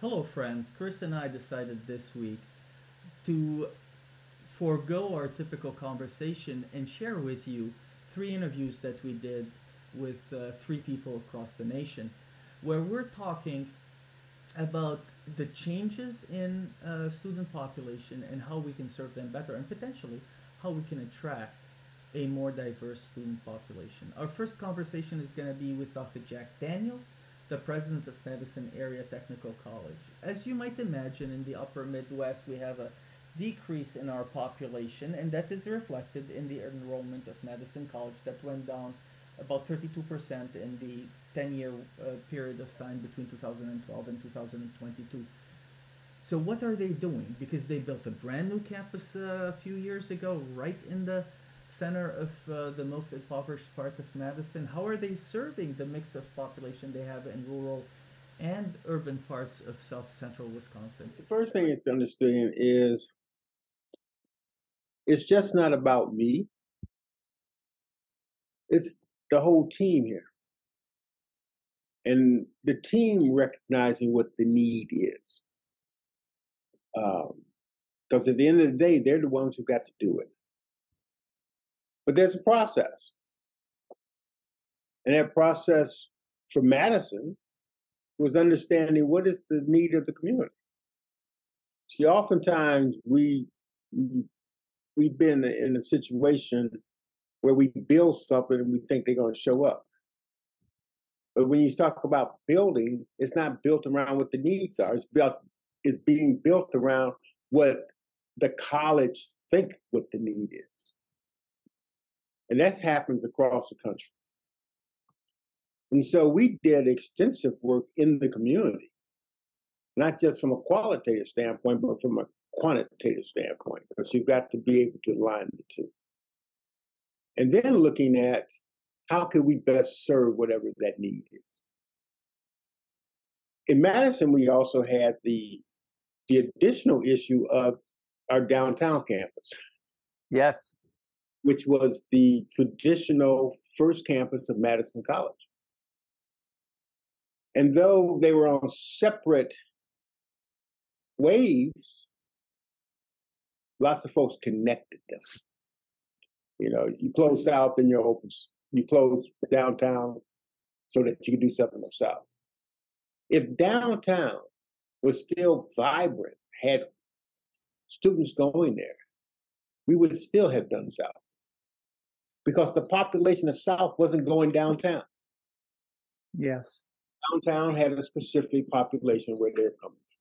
Hello, friends. Chris and I decided this week to forego our typical conversation and share with you three interviews that we did with uh, three people across the nation, where we're talking about the changes in uh, student population and how we can serve them better, and potentially how we can attract a more diverse student population. Our first conversation is going to be with Dr. Jack Daniels, the president of Madison Area Technical College. As you might imagine, in the upper Midwest, we have a decrease in our population, and that is reflected in the enrollment of Madison College that went down about 32% in the 10 year uh, period of time between 2012 and 2022. So, what are they doing? Because they built a brand new campus uh, a few years ago, right in the center of uh, the most impoverished part of Madison. How are they serving the mix of population they have in rural and urban parts of south central Wisconsin? The first thing is to understand is it's just not about me. It's the whole team here. And the team recognizing what the need is. Because um, at the end of the day, they're the ones who got to do it. But there's a process. And that process for Madison was understanding what is the need of the community. See, oftentimes we we've been in a situation where we build something and we think they're going to show up. But when you talk about building, it's not built around what the needs are. It's built it's being built around what the college think what the need is. And that happens across the country. And so we did extensive work in the community, not just from a qualitative standpoint, but from a quantitative standpoint, because you've got to be able to align the two. And then looking at how can we best serve whatever that need is. In Madison, we also had the the additional issue of our downtown campus. Yes. Which was the traditional first campus of Madison College. And though they were on separate waves, lots of folks connected them. You know, you close south and you're open, you close downtown so that you can do something up south. If downtown was still vibrant, had students going there, we would still have done south because the population of south wasn't going downtown. Yes. Downtown had a specific population where they're coming from.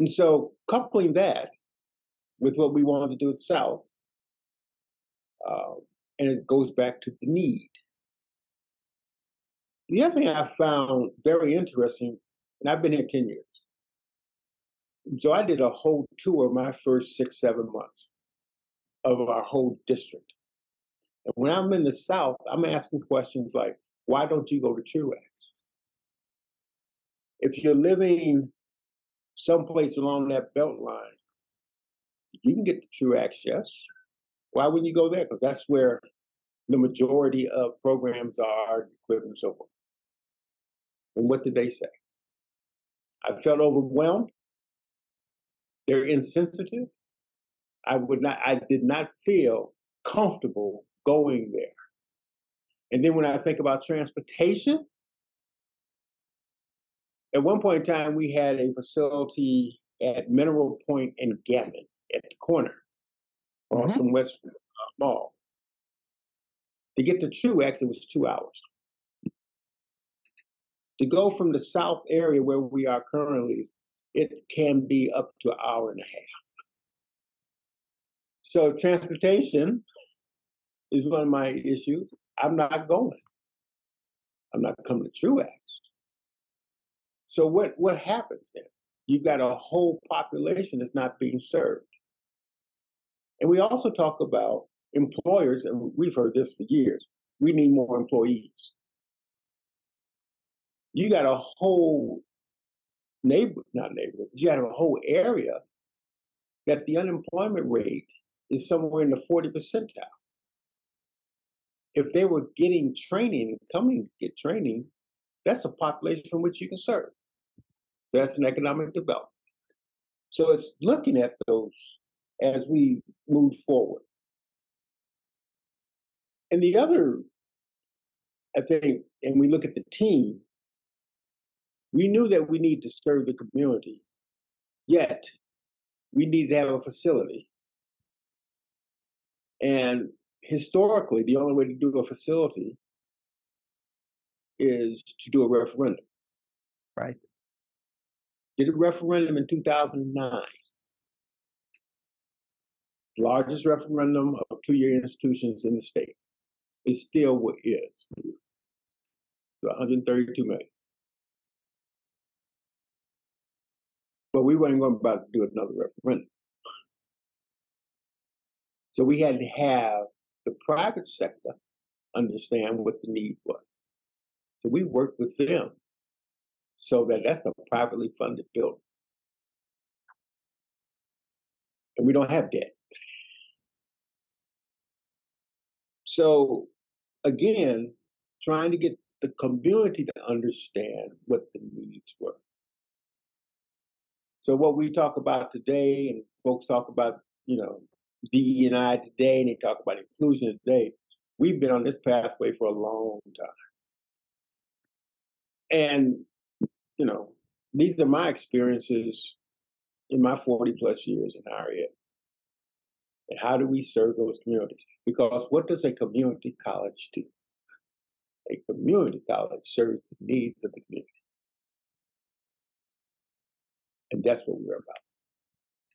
And so coupling that with what we wanted to do with South, uh, and it goes back to the need. The other thing I found very interesting, and I've been here 10 years. So I did a whole tour my first six, seven months of our whole district. And when I'm in the South, I'm asking questions like, why don't you go to Truax? If you're living someplace along that belt line, you can get to Truax, yes. Why wouldn't you go there? Because that's where the majority of programs are, equipment and so forth. And what did they say? I felt overwhelmed. They're insensitive. I would not, I did not feel comfortable going there. And then when I think about transportation, at one point in time, we had a facility at Mineral Point and Gammon at the corner, across mm-hmm. from West Mall. To get to Truax, it was two hours. To go from the south area where we are currently, it can be up to an hour and a half. So transportation is one of my issues. I'm not going. I'm not coming to Truax. So what, what happens then? You've got a whole population that's not being served. And we also talk about employers, and we've heard this for years, we need more employees. You got a whole neighborhood, not neighborhood, you got a whole area that the unemployment rate is somewhere in the 40 percentile. If they were getting training coming to get training, that's a population from which you can serve. That's an economic development. So it's looking at those as we move forward. And the other, I think, and we look at the team, we knew that we need to serve the community, yet we need to have a facility. And historically, the only way to do a facility is to do a referendum. Right. Did a referendum in 2009. Largest referendum of two year institutions in the state. It still what is. 132 million. But we weren't going about to do another referendum. So we had to have the private sector understand what the need was. So we worked with them so that that's a privately funded building. And we don't have debt. So again, trying to get the community to understand what the needs were. So what we talk about today, and folks talk about, you know, DE and I today, and they talk about inclusion today. We've been on this pathway for a long time. And, you know, these are my experiences in my 40 plus years in higher ed. And how do we serve those communities? Because what does a community college do? A community college serves the needs of the community. And that's what we're about.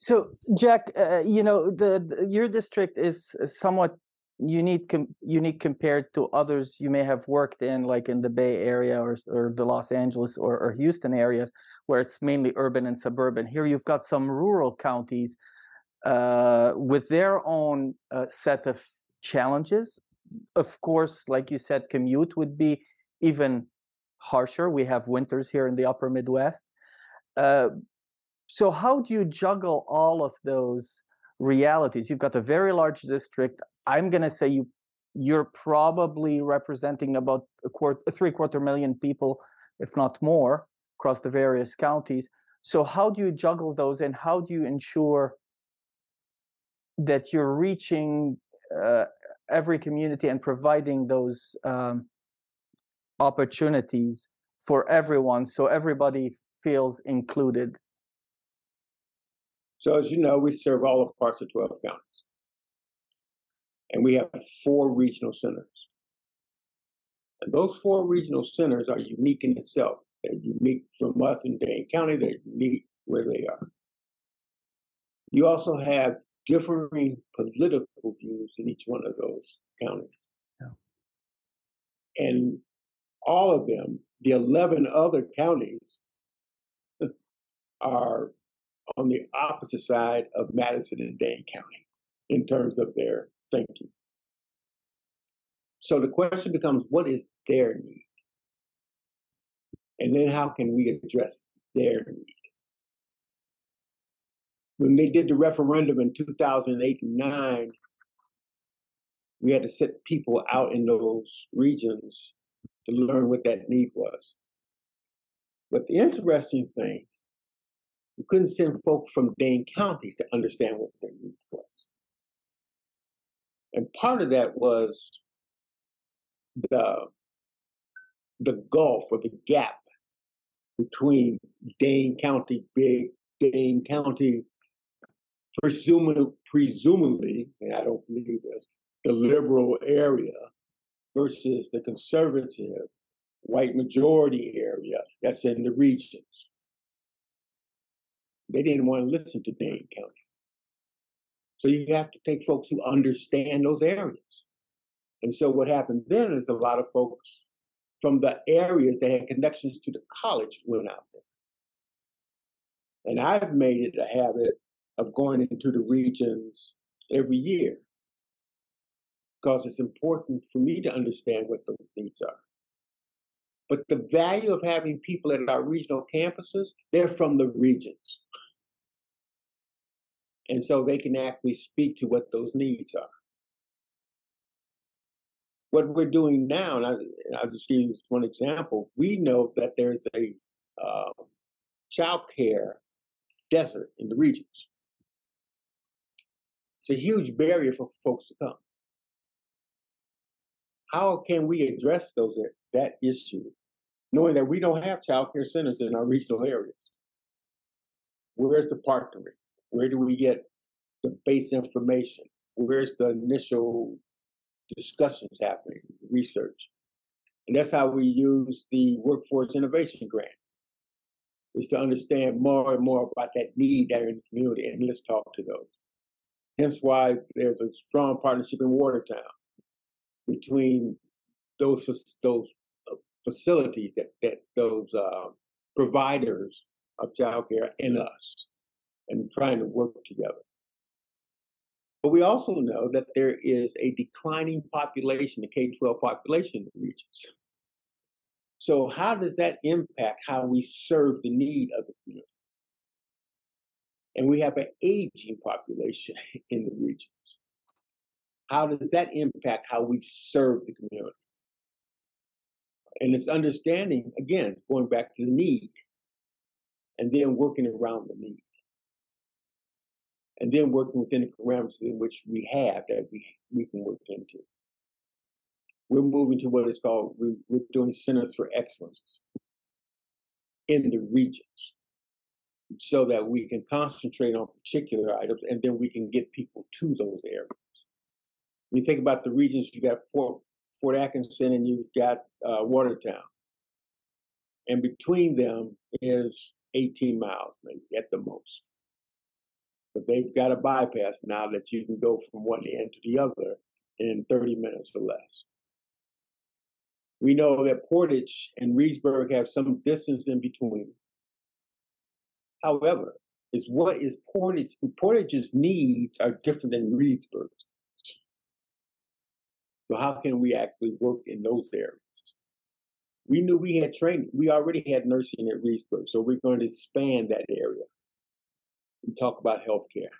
So, Jack, uh, you know, the, the, your district is somewhat unique com- unique compared to others you may have worked in, like in the Bay Area or or the Los Angeles or, or Houston areas, where it's mainly urban and suburban. Here, you've got some rural counties uh, with their own uh, set of challenges. Of course, like you said, commute would be even harsher. We have winters here in the upper Midwest. Uh, so how do you juggle all of those realities? You've got a very large district. I'm going to say you you're probably representing about a quarter three quarter million people if not more across the various counties. So how do you juggle those and how do you ensure that you're reaching uh, every community and providing those um, opportunities for everyone so everybody feels included so as you know, we serve all of parts of 12 counties. And we have four regional centers. And those four regional centers are unique in itself. They're unique from us in Dane County, they're unique where they are. You also have differing political views in each one of those counties. Yeah. And all of them, the 11 other counties, are on the opposite side of Madison and Dane County in terms of their thinking. So the question becomes what is their need? And then how can we address their need? When they did the referendum in 2008 and 9, we had to set people out in those regions to learn what that need was. But the interesting thing we couldn't send folk from Dane County to understand what their need was. And part of that was the, the gulf or the gap between Dane County, big Dane County, presumably, presumably, and I don't believe this, the liberal area versus the conservative white majority area that's in the regions. They didn't want to listen to Dane County. So you have to take folks who understand those areas. And so what happened then is a lot of folks from the areas that had connections to the college went out there. And I've made it a habit of going into the regions every year because it's important for me to understand what those needs are. But the value of having people at our regional campuses, they're from the regions. And so they can actually speak to what those needs are. What we're doing now, and, I, will just give you one example, we know that there's a uh, child care desert in the regions. It's a huge barrier for folks to come. How can we address those that issue, knowing that we don't have child care centers in our regional areas? Where's the partnering? Where do we get the base information? Where's the initial discussions happening, research? And that's how we use the Workforce Innovation Grant, is to understand more and more about that need that in the community, and let's talk to those. Hence why there's a strong partnership in Watertown between those those uh, facilities that that those uh, providers of childcare and us, and trying to work together. But we also know that there is a declining population, the K 12 population in the regions. So, how does that impact how we serve the need of the community? And we have an aging population in the regions. How does that impact how we serve the community? And it's understanding, again, going back to the need and then working around the need and then working within the parameters in which we have that we, we can work into. We're moving to what is called, we, we're doing centers for excellence in the regions so that we can concentrate on particular items and then we can get people to those areas. When you think about the regions, you got Fort, Fort Atkinson and you've got uh, Watertown. And between them is 18 miles, maybe at the most. But they've got a bypass now that you can go from one end to the other in 30 minutes or less. We know that Portage and Reedsburg have some distance in between. However, is what is Portage? Portage's needs are different than Reedsburg's. So how can we actually work in those areas? We knew we had training. We already had nursing at Reedsburg, so we're going to expand that area we talk about healthcare.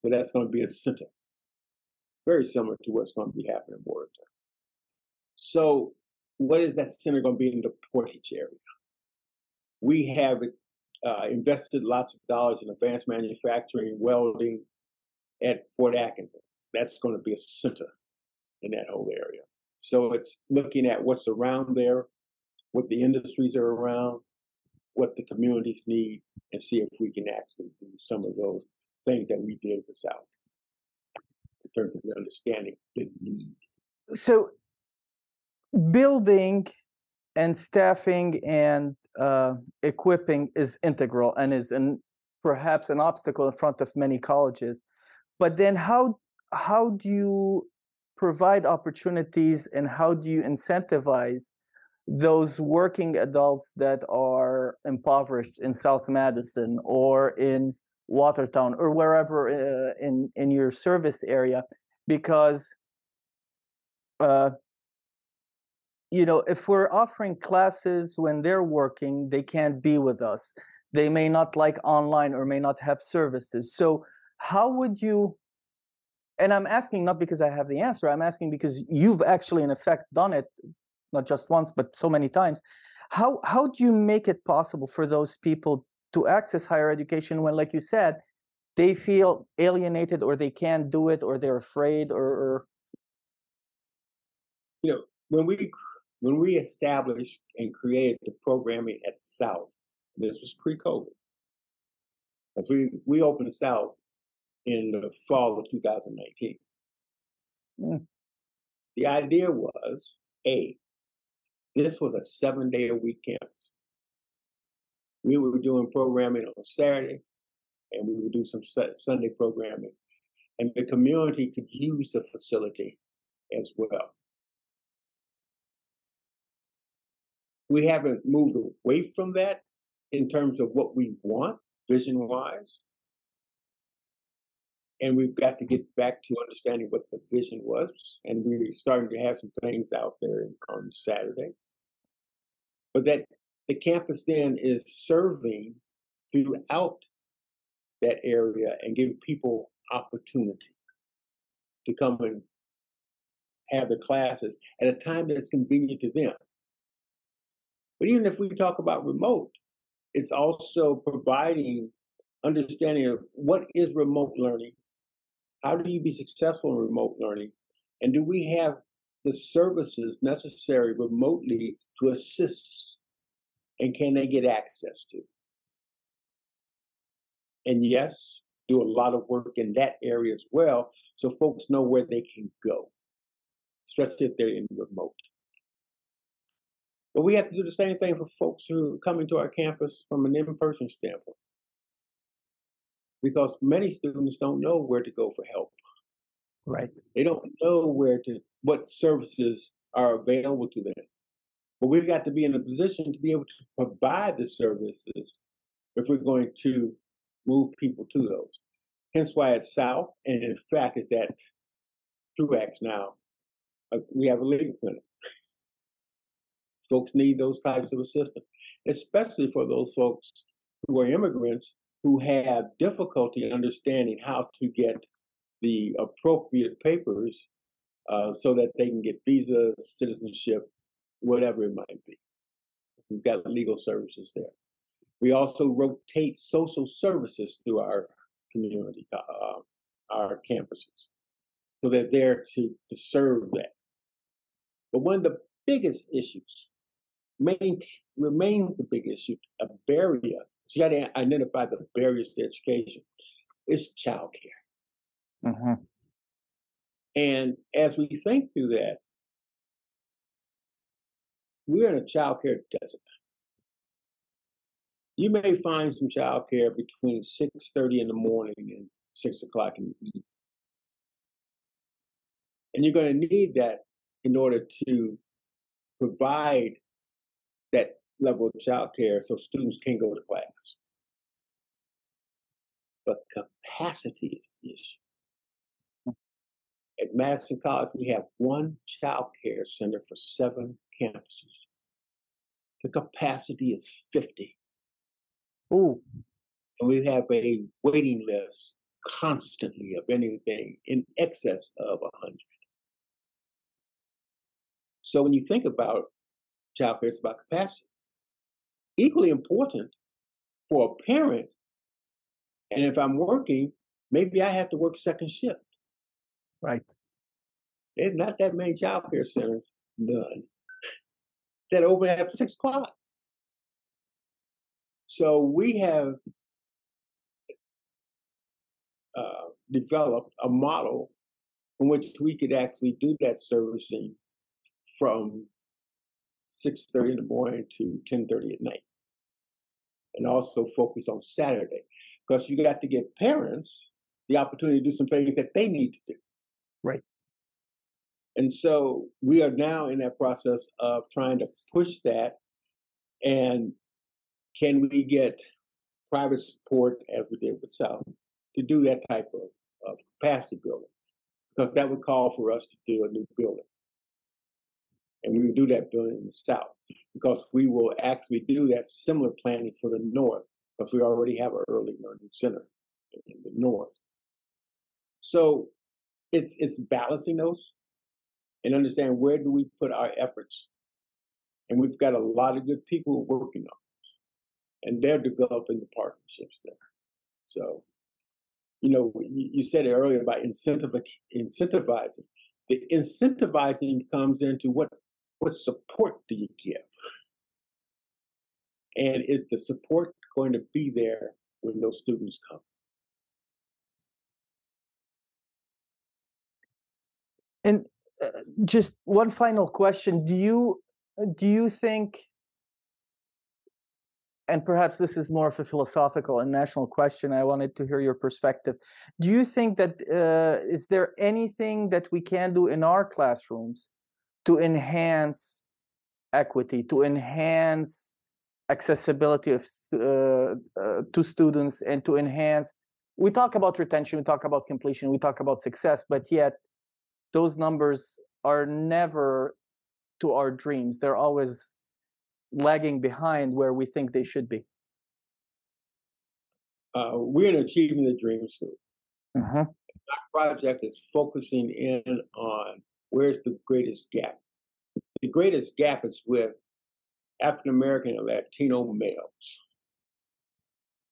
So that's going to be a center, very similar to what's going to be happening in Watertown. So, what is that center going to be in the Portage area? We have uh, invested lots of dollars in advanced manufacturing, welding at Fort Atkinson. That's going to be a center in that whole area. So it's looking at what's around there, what the industries are around, what the communities need and see if we can actually do some of those things that we did in the South in terms of the understanding the need. So, building and staffing and uh, equipping is integral and is an, perhaps an obstacle in front of many colleges. But then, how how do you provide opportunities and how do you incentivize those working adults that are impoverished in South Madison or in Watertown or wherever uh, in in your service area, because uh, you know if we're offering classes when they're working, they can't be with us. They may not like online or may not have services. So how would you? And I'm asking not because I have the answer. I'm asking because you've actually, in effect, done it not just once but so many times how how do you make it possible for those people to access higher education when like you said they feel alienated or they can't do it or they're afraid or, or... you know when we when we established and created the programming at south this was pre-covid as we we opened south in the fall of 2019 mm. the idea was a this was a seven day a week campus. We were doing programming on Saturday and we would do some Sunday programming. And the community could use the facility as well. We haven't moved away from that in terms of what we want vision wise. And we've got to get back to understanding what the vision was. And we're starting to have some things out there on Saturday. But that the campus then is serving throughout that area and giving people opportunity to come and have the classes at a time that's convenient to them. But even if we talk about remote, it's also providing understanding of what is remote learning, how do you be successful in remote learning, and do we have the services necessary remotely to assist, and can they get access to? And yes, do a lot of work in that area as well, so folks know where they can go, especially if they're in remote. But we have to do the same thing for folks who are coming to our campus from an in-person standpoint. Because many students don't know where to go for help. Right. They don't know where to what services are available to them. But we've got to be in a position to be able to provide the services if we're going to move people to those. Hence why it's South, and in fact, it's at Truax now. Uh, we have a legal clinic folks need those types of assistance, especially for those folks who are immigrants who have difficulty understanding how to get the appropriate papers uh, so that they can get visa, citizenship, whatever it might be. We've got legal services there. We also rotate social services through our community, uh, our campuses, so they're there to, to serve that. But one of the biggest issues main, remains the big issue, a barrier. So you got to identify the barriers to education. It's childcare. Mm-hmm. And as we think through that, we're in a childcare desert. You may find some childcare between 6.30 in the morning and 6 o'clock in the evening. And you're going to need that in order to provide that level of child care so students can go to class. But capacity is the issue. At Madison College, we have one child care center for seven campuses. The capacity is 50. Ooh. And we have a waiting list constantly of anything in excess of 100. So when you think about childcare it's about capacity. Equally important for a parent, and if I'm working, maybe I have to work second shift. Right. There's not that many childcare centers, none, that open at six o'clock. So we have uh, developed a model in which we could actually do that servicing from 6.30 in the morning to 10.30 at night. And also focus on Saturday. Because you got to give parents the opportunity to do some things that they need to do. Right. And so we are now in that process of trying to push that. And can we get private support, as we did with South, to do that type of, of capacity building? Because that would call for us to do a new building. And we will do that building in the south because we will actually do that similar planning for the north because we already have an early learning center in the north. So it's it's balancing those and understand where do we put our efforts. And we've got a lot of good people working on this. And they're developing the partnerships there. So, you know, you said it earlier about incentiv- incentivizing. The incentivizing comes into what what support do you give? And is the support going to be there when those students come? And uh, just one final question: Do you do you think, and perhaps this is more of a philosophical and national question? I wanted to hear your perspective. Do you think that uh, is there anything that we can do in our classrooms to enhance equity, to enhance accessibility of, uh, uh, to students, and to enhance. We talk about retention, we talk about completion, we talk about success, but yet those numbers are never to our dreams. They're always lagging behind where we think they should be. Uh, we're in Achieving the Dream School. Uh-huh. Our project is focusing in on where's the greatest gap? The greatest gap is with African American and Latino males.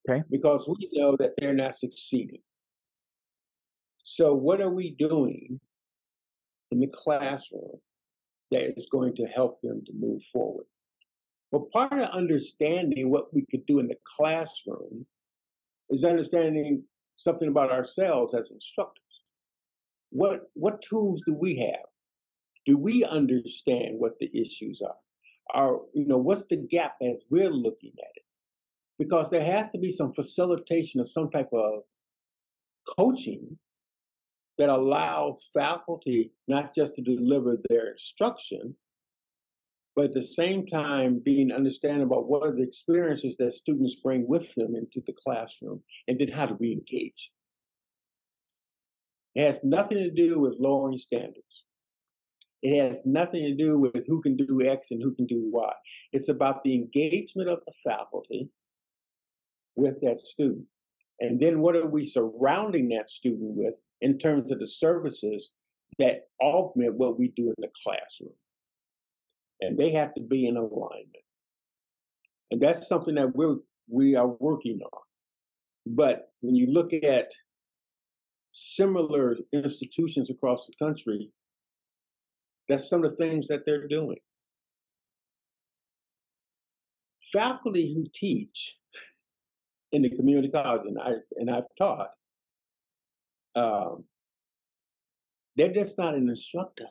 Okay. Because we know that they're not succeeding. So, what are we doing in the classroom that is going to help them to move forward? Well, part of understanding what we could do in the classroom is understanding something about ourselves as instructors. What what tools do we have? Do we understand what the issues are? Are you know what's the gap as we're looking at it? Because there has to be some facilitation of some type of coaching that allows faculty not just to deliver their instruction, but at the same time being understanding about what are the experiences that students bring with them into the classroom, and then how do we engage. It has nothing to do with lowering standards. It has nothing to do with who can do X and who can do Y. It's about the engagement of the faculty with that student. And then what are we surrounding that student with in terms of the services that augment what we do in the classroom? And they have to be in alignment. And that's something that we're, we are working on. But when you look at similar institutions across the country, that's some of the things that they're doing. Faculty who teach in the community college, and I and I've taught, um, they're just not an instructor.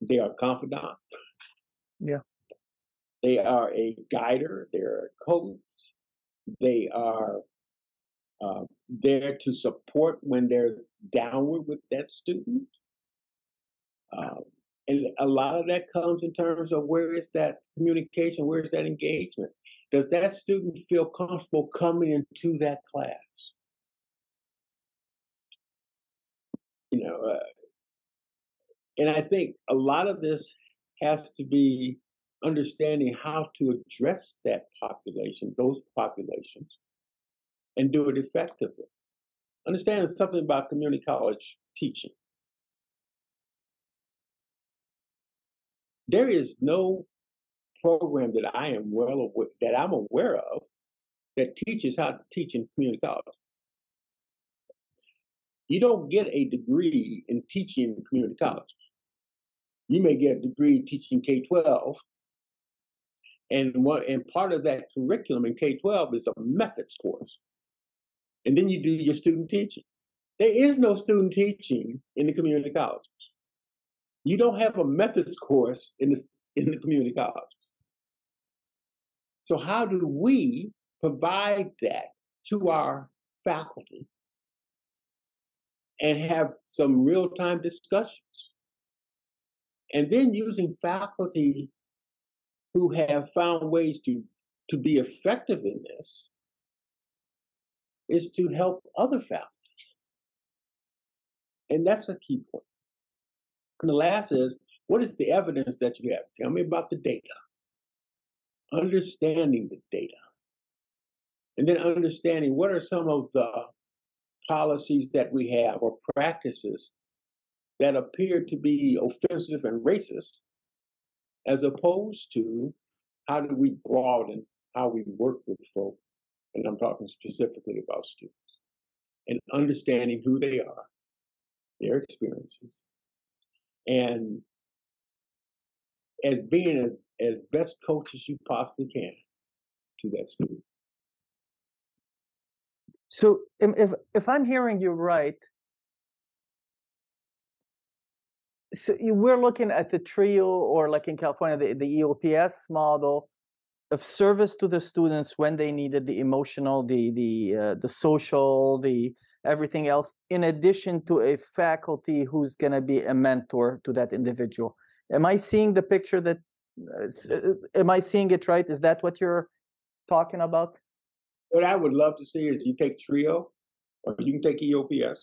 They are confidant. Yeah. They are a guider. They're a coach. They are uh, there to support when they're downward with that student. Um, and a lot of that comes in terms of where is that communication, where is that engagement? Does that student feel comfortable coming into that class? You know, uh, and I think a lot of this has to be understanding how to address that population, those populations, and do it effectively. Understand something about community college teaching. There is no program that I am well aware, that I'm aware of that teaches how to teach in community college. You don't get a degree in teaching in community college. You may get a degree teaching K 12. And, and part of that curriculum in K 12 is a methods course. And then you do your student teaching. There is no student teaching in the community colleges. You don't have a methods course in the, in the community college. So, how do we provide that to our faculty and have some real time discussions? And then using faculty who have found ways to, to be effective in this is to help other faculty. And that's a key point. And the last is what is the evidence that you have? Tell me about the data. Understanding the data. And then understanding what are some of the policies that we have or practices that appear to be offensive and racist, as opposed to how do we broaden how we work with folk, and I'm talking specifically about students, and understanding who they are, their experiences, and as being a, as best coach as you possibly can to that student. So if if I'm hearing you right, so we're looking at the trio or like in California, the, the EOPS model of service to the students when they needed the emotional, the the uh, the social, the everything else, in addition to a faculty who's going to be a mentor to that individual. Am I seeing the picture that? Uh, uh, am I seeing it right? Is that what you're talking about? What I would love to see is you take Trio, or you can take EOPS,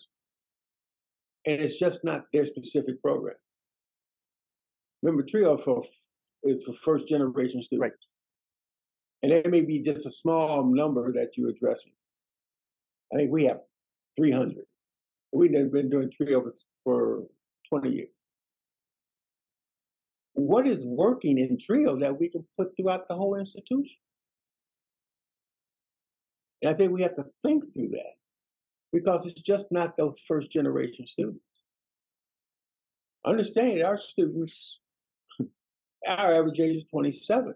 and it's just not their specific program. Remember, Trio for is for first generation students. Right. And there may be just a small number that you're addressing. I think we have 300. We've been doing Trio for 20 years. What is working in Trio that we can put throughout the whole institution? And I think we have to think through that because it's just not those first generation students. Understand our students, our average age is 27.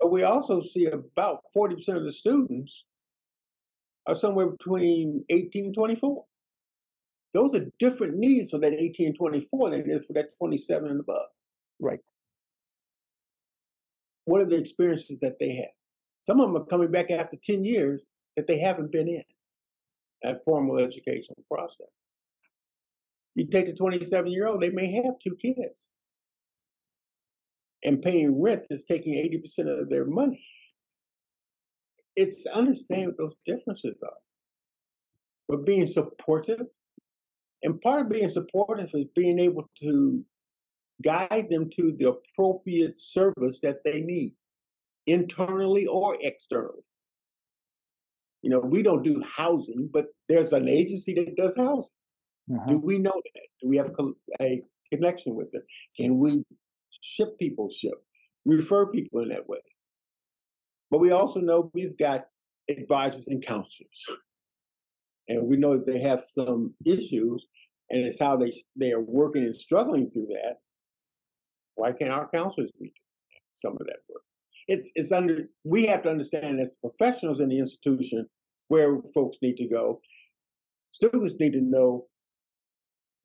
But we also see about 40% of the students are somewhere between 18 and 24. Those are different needs for that 18 and 24 than it is for that 27 and above. Right. What are the experiences that they have? Some of them are coming back after 10 years that they haven't been in that formal educational process. You take a 27 year old, they may have two kids. And paying rent is taking 80% of their money. It's understand what those differences are. But being supportive, and part of being supportive is being able to guide them to the appropriate service that they need, internally or externally. You know, we don't do housing, but there's an agency that does housing. Uh-huh. Do we know that? Do we have a connection with them? Can we ship people ship, refer people in that way? But we also know we've got advisors and counselors. And we know that they have some issues, and it's how they they are working and struggling through that. Why can't our counselors be some of that work? It's it's under we have to understand as professionals in the institution where folks need to go. Students need to know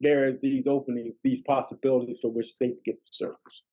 there are these openings, these possibilities for which they get the service.